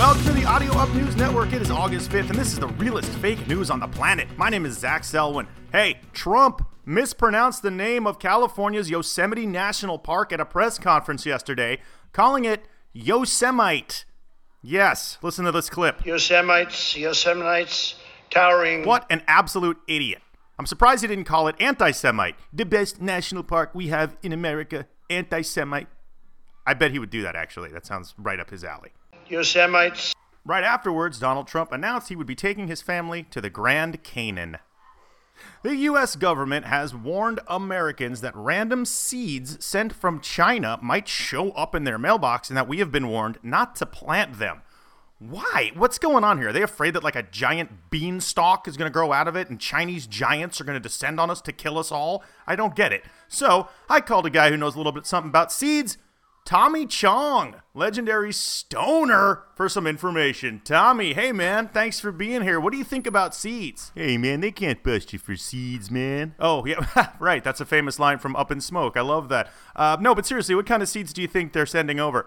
Welcome to the Audio Up News Network. It is August 5th, and this is the realest fake news on the planet. My name is Zach Selwyn. Hey, Trump mispronounced the name of California's Yosemite National Park at a press conference yesterday, calling it Yosemite. Yes, listen to this clip. Yosemites, Yosemites, towering. What an absolute idiot. I'm surprised he didn't call it anti Semite. The best national park we have in America, anti Semite. I bet he would do that, actually. That sounds right up his alley. Yosemites. Right afterwards, Donald Trump announced he would be taking his family to the Grand Canaan. The U.S. government has warned Americans that random seeds sent from China might show up in their mailbox and that we have been warned not to plant them. Why? What's going on here? Are they afraid that like a giant beanstalk is going to grow out of it and Chinese giants are going to descend on us to kill us all? I don't get it. So I called a guy who knows a little bit something about seeds, Tommy Chong, legendary stoner, for some information. Tommy, hey man, thanks for being here. What do you think about seeds? Hey man, they can't bust you for seeds, man. Oh yeah, right. That's a famous line from Up in Smoke. I love that. Uh, no, but seriously, what kind of seeds do you think they're sending over?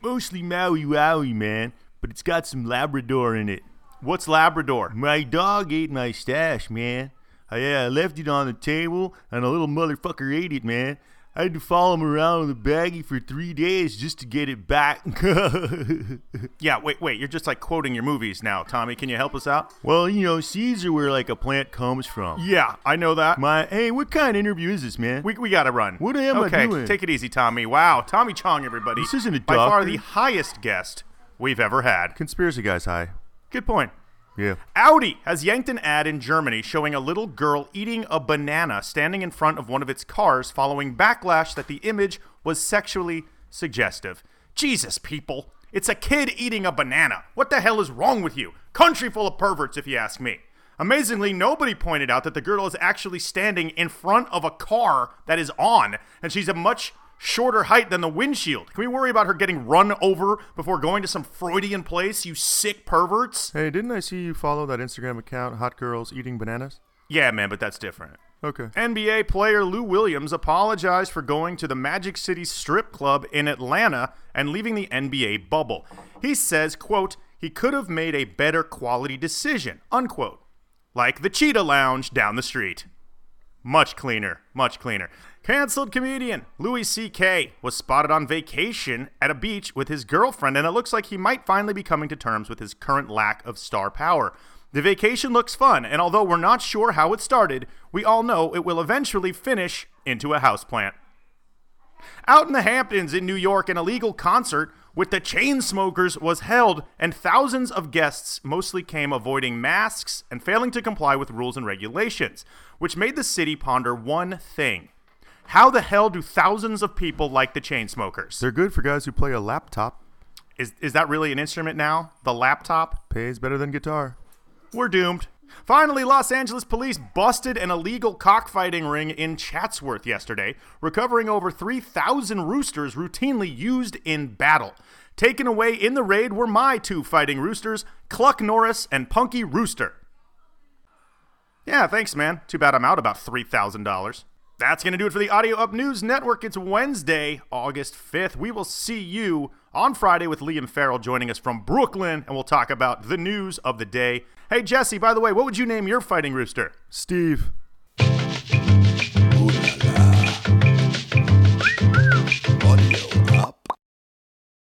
Mostly Maui Wowie, man, but it's got some Labrador in it. What's Labrador? My dog ate my stash, man. I, yeah, I left it on the table, and a little motherfucker ate it, man. I had to follow him around with a baggie for three days just to get it back. yeah, wait, wait. You're just like quoting your movies now, Tommy. Can you help us out? Well, you know, seeds are where like a plant comes from. Yeah, I know that. My, hey, what kind of interview is this, man? We, we gotta run. What am okay, I doing? take it easy, Tommy. Wow, Tommy Chong, everybody. This isn't a By far the highest guest we've ever had. Conspiracy guys, hi. Good point. Yeah. Audi has yanked an ad in Germany showing a little girl eating a banana standing in front of one of its cars following backlash that the image was sexually suggestive. Jesus, people. It's a kid eating a banana. What the hell is wrong with you? Country full of perverts, if you ask me. Amazingly, nobody pointed out that the girl is actually standing in front of a car that is on, and she's a much shorter height than the windshield. Can we worry about her getting run over before going to some Freudian place, you sick perverts? Hey, didn't I see you follow that Instagram account, Hot Girls Eating Bananas? Yeah, man, but that's different. Okay. NBA player Lou Williams apologized for going to the Magic City strip club in Atlanta and leaving the NBA bubble. He says, quote, he could have made a better quality decision, unquote. Like the Cheetah Lounge down the street. Much cleaner, much cleaner. Cancelled comedian Louis C.K. was spotted on vacation at a beach with his girlfriend, and it looks like he might finally be coming to terms with his current lack of star power. The vacation looks fun, and although we're not sure how it started, we all know it will eventually finish into a houseplant. Out in the Hamptons in New York, an illegal concert with the Chainsmokers was held, and thousands of guests mostly came avoiding masks and failing to comply with rules and regulations, which made the city ponder one thing. How the hell do thousands of people like the Chainsmokers? They're good for guys who play a laptop. Is, is that really an instrument now? The laptop? Pays better than guitar. We're doomed. Finally, Los Angeles police busted an illegal cockfighting ring in Chatsworth yesterday, recovering over 3,000 roosters routinely used in battle. Taken away in the raid were my two fighting roosters, Cluck Norris and Punky Rooster. Yeah, thanks, man. Too bad I'm out about $3,000. That's going to do it for the Audio Up News Network. It's Wednesday, August 5th. We will see you on Friday with Liam Farrell joining us from Brooklyn, and we'll talk about the news of the day. Hey, Jesse, by the way, what would you name your fighting rooster? Steve.